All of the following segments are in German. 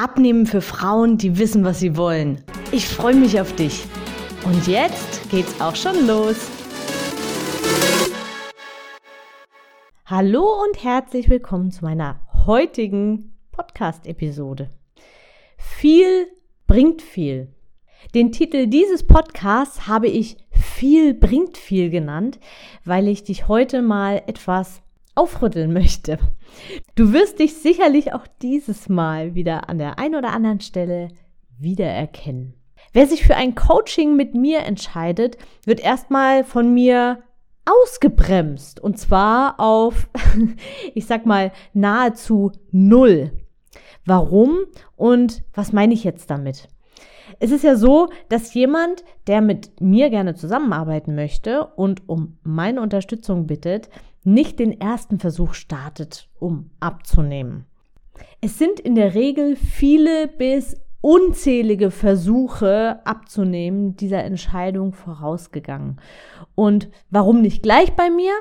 Abnehmen für Frauen, die wissen, was sie wollen. Ich freue mich auf dich. Und jetzt geht's auch schon los. Hallo und herzlich willkommen zu meiner heutigen Podcast-Episode. Viel bringt viel. Den Titel dieses Podcasts habe ich viel bringt viel genannt, weil ich dich heute mal etwas aufrütteln möchte. Du wirst dich sicherlich auch dieses Mal wieder an der einen oder anderen Stelle wiedererkennen. Wer sich für ein Coaching mit mir entscheidet, wird erstmal von mir ausgebremst und zwar auf, ich sag mal, nahezu null. Warum und was meine ich jetzt damit? Es ist ja so, dass jemand, der mit mir gerne zusammenarbeiten möchte und um meine Unterstützung bittet, nicht den ersten Versuch startet, um abzunehmen. Es sind in der Regel viele bis unzählige Versuche abzunehmen dieser Entscheidung vorausgegangen. Und warum nicht gleich bei mir?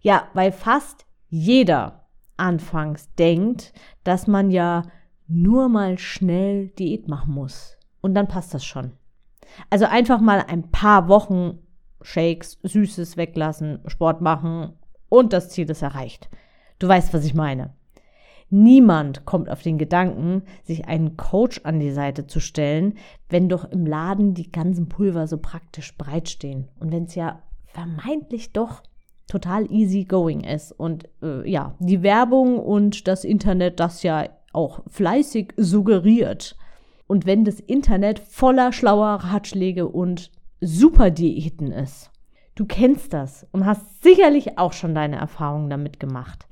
Ja, weil fast jeder anfangs denkt, dass man ja nur mal schnell Diät machen muss. Und dann passt das schon. Also einfach mal ein paar Wochen Shakes, Süßes weglassen, Sport machen und das Ziel ist erreicht. Du weißt, was ich meine. Niemand kommt auf den Gedanken, sich einen Coach an die Seite zu stellen, wenn doch im Laden die ganzen Pulver so praktisch bereitstehen. Und wenn es ja vermeintlich doch total easy going ist. Und äh, ja, die Werbung und das Internet das ja auch fleißig suggeriert. Und wenn das Internet voller schlauer Ratschläge und Superdiäten ist. Du kennst das und hast sicherlich auch schon deine Erfahrungen damit gemacht.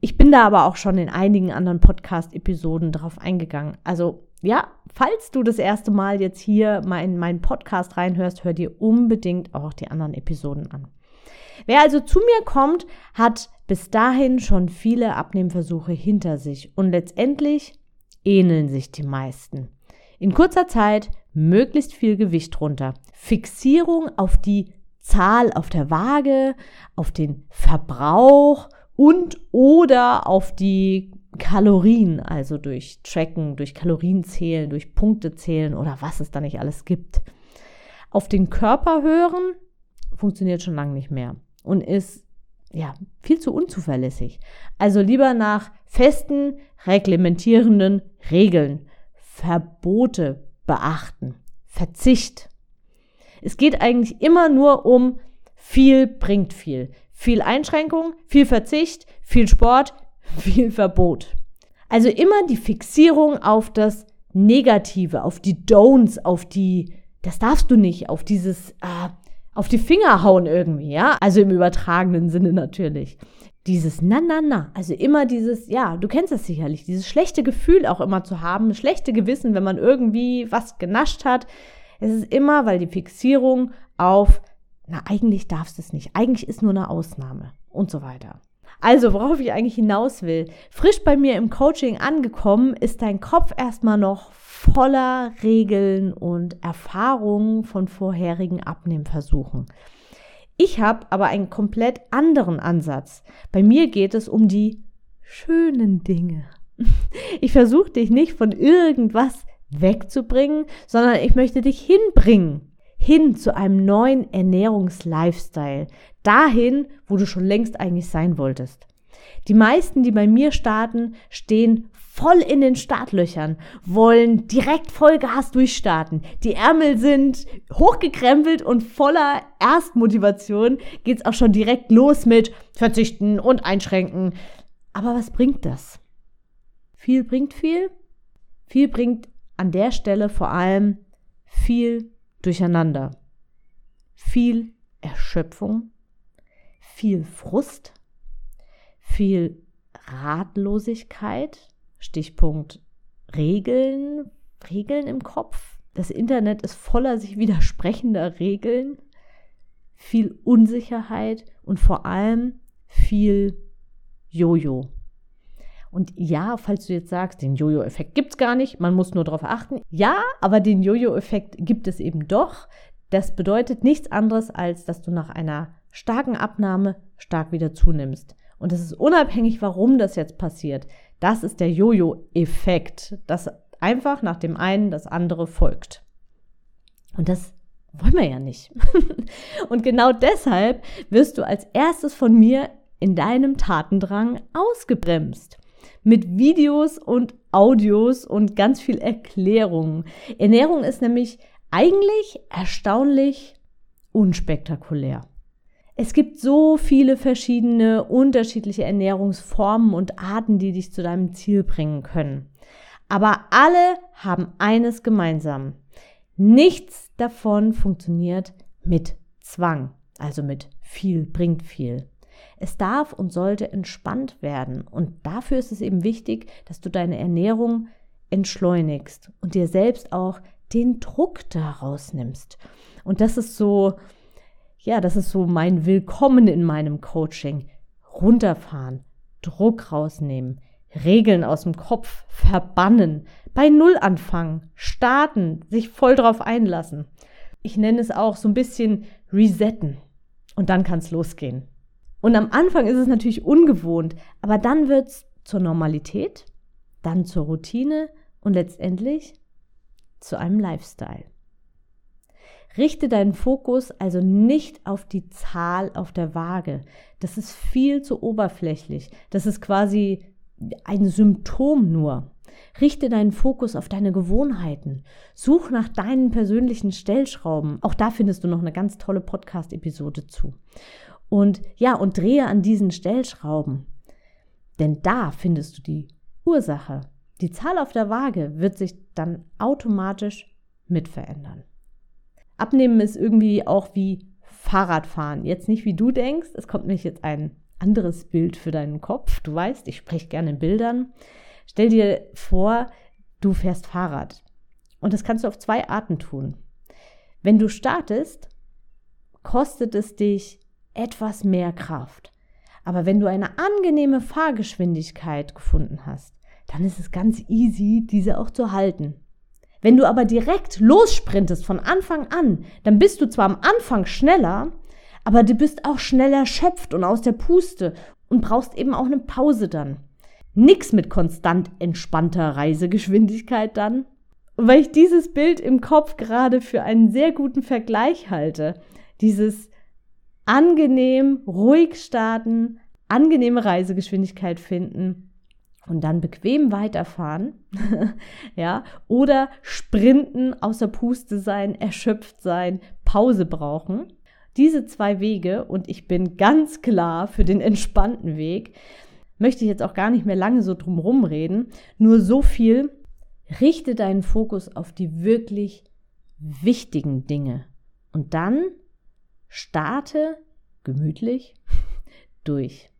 Ich bin da aber auch schon in einigen anderen Podcast-Episoden drauf eingegangen. Also ja, falls du das erste Mal jetzt hier mal in meinen Podcast reinhörst, hör dir unbedingt auch die anderen Episoden an. Wer also zu mir kommt, hat bis dahin schon viele Abnehmversuche hinter sich und letztendlich ähneln sich die meisten. In kurzer Zeit möglichst viel Gewicht runter. Fixierung auf die Zahl auf der Waage, auf den Verbrauch und oder auf die Kalorien, also durch Tracken, durch Kalorien zählen, durch Punkte zählen oder was es da nicht alles gibt. Auf den Körper hören funktioniert schon lange nicht mehr und ist ja viel zu unzuverlässig. Also lieber nach festen, reglementierenden Regeln, Verbote beachten, Verzicht. Es geht eigentlich immer nur um viel bringt viel. Viel Einschränkung, viel Verzicht, viel Sport, viel Verbot. Also immer die Fixierung auf das Negative, auf die Don'ts, auf die, das darfst du nicht, auf dieses, äh, auf die Finger hauen irgendwie, ja? Also im übertragenen Sinne natürlich. Dieses na, na, na. Also immer dieses, ja, du kennst das sicherlich, dieses schlechte Gefühl auch immer zu haben, schlechte Gewissen, wenn man irgendwie was genascht hat. Es ist immer, weil die Fixierung auf na, eigentlich darfst du es nicht. Eigentlich ist nur eine Ausnahme und so weiter. Also, worauf ich eigentlich hinaus will, frisch bei mir im Coaching angekommen, ist dein Kopf erstmal noch voller Regeln und Erfahrungen von vorherigen Abnehmversuchen. Ich habe aber einen komplett anderen Ansatz. Bei mir geht es um die schönen Dinge. Ich versuche dich nicht von irgendwas wegzubringen, sondern ich möchte dich hinbringen hin zu einem neuen Ernährungslifestyle, dahin, wo du schon längst eigentlich sein wolltest. Die meisten, die bei mir starten, stehen voll in den Startlöchern, wollen direkt Vollgas durchstarten. Die Ärmel sind hochgekrempelt und voller Erstmotivation geht's auch schon direkt los mit Verzichten und Einschränken. Aber was bringt das? Viel bringt viel. Viel bringt an der Stelle vor allem viel Durcheinander, viel Erschöpfung, viel Frust, viel Ratlosigkeit, Stichpunkt Regeln, Regeln im Kopf. das Internet ist voller sich widersprechender Regeln, viel Unsicherheit und vor allem viel Jojo. Und ja, falls du jetzt sagst, den Jojo-Effekt gibt es gar nicht, man muss nur darauf achten. Ja, aber den Jojo-Effekt gibt es eben doch. Das bedeutet nichts anderes, als dass du nach einer starken Abnahme stark wieder zunimmst. Und es ist unabhängig, warum das jetzt passiert. Das ist der Jojo-Effekt, dass einfach nach dem einen das andere folgt. Und das wollen wir ja nicht. und genau deshalb wirst du als erstes von mir in deinem Tatendrang ausgebremst. Mit Videos und Audios und ganz viel Erklärungen. Ernährung ist nämlich eigentlich erstaunlich unspektakulär. Es gibt so viele verschiedene unterschiedliche Ernährungsformen und Arten, die dich zu deinem Ziel bringen können. Aber alle haben eines gemeinsam. Nichts davon funktioniert mit Zwang, also mit viel bringt viel. Es darf und sollte entspannt werden und dafür ist es eben wichtig, dass du deine Ernährung entschleunigst und dir selbst auch den Druck daraus nimmst. Und das ist so, ja, das ist so mein Willkommen in meinem Coaching. Runterfahren, Druck rausnehmen, Regeln aus dem Kopf verbannen, bei Null anfangen, starten, sich voll drauf einlassen. Ich nenne es auch so ein bisschen resetten. Und dann kann es losgehen. Und am Anfang ist es natürlich ungewohnt, aber dann wird es zur Normalität, dann zur Routine und letztendlich zu einem Lifestyle. Richte deinen Fokus also nicht auf die Zahl auf der Waage. Das ist viel zu oberflächlich. Das ist quasi ein Symptom nur. Richte deinen Fokus auf deine Gewohnheiten. Such nach deinen persönlichen Stellschrauben. Auch da findest du noch eine ganz tolle Podcast-Episode zu. Und ja, und drehe an diesen Stellschrauben. Denn da findest du die Ursache. Die Zahl auf der Waage wird sich dann automatisch mit verändern. Abnehmen ist irgendwie auch wie Fahrradfahren. Jetzt nicht wie du denkst. Es kommt nämlich jetzt ein anderes Bild für deinen Kopf. Du weißt, ich spreche gerne in Bildern. Stell dir vor, du fährst Fahrrad. Und das kannst du auf zwei Arten tun. Wenn du startest, kostet es dich etwas mehr Kraft. Aber wenn du eine angenehme Fahrgeschwindigkeit gefunden hast, dann ist es ganz easy, diese auch zu halten. Wenn du aber direkt lossprintest von Anfang an, dann bist du zwar am Anfang schneller, aber du bist auch schnell erschöpft und aus der Puste und brauchst eben auch eine Pause dann. Nix mit konstant entspannter Reisegeschwindigkeit dann. Weil ich dieses Bild im Kopf gerade für einen sehr guten Vergleich halte, dieses angenehm, ruhig starten, angenehme Reisegeschwindigkeit finden und dann bequem weiterfahren, ja, oder sprinten, außer Puste sein, erschöpft sein, Pause brauchen. Diese zwei Wege, und ich bin ganz klar für den entspannten Weg, möchte ich jetzt auch gar nicht mehr lange so drum reden. Nur so viel, richte deinen Fokus auf die wirklich wichtigen Dinge. Und dann starte gemütlich durch.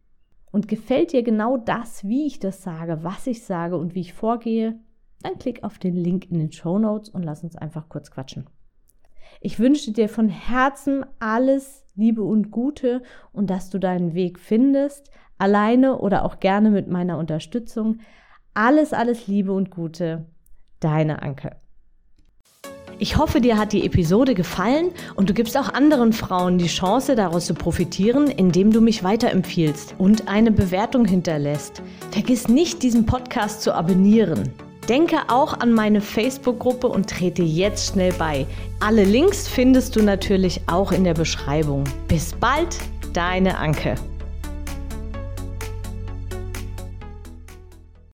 Und gefällt dir genau das, wie ich das sage, was ich sage und wie ich vorgehe, dann klick auf den Link in den Show Notes und lass uns einfach kurz quatschen. Ich wünsche dir von Herzen alles Liebe und Gute und dass du deinen Weg findest, alleine oder auch gerne mit meiner Unterstützung. Alles, alles Liebe und Gute, deine Anke. Ich hoffe, dir hat die Episode gefallen und du gibst auch anderen Frauen die Chance, daraus zu profitieren, indem du mich weiterempfiehlst und eine Bewertung hinterlässt. Vergiss nicht, diesen Podcast zu abonnieren. Denke auch an meine Facebook-Gruppe und trete jetzt schnell bei. Alle Links findest du natürlich auch in der Beschreibung. Bis bald, deine Anke.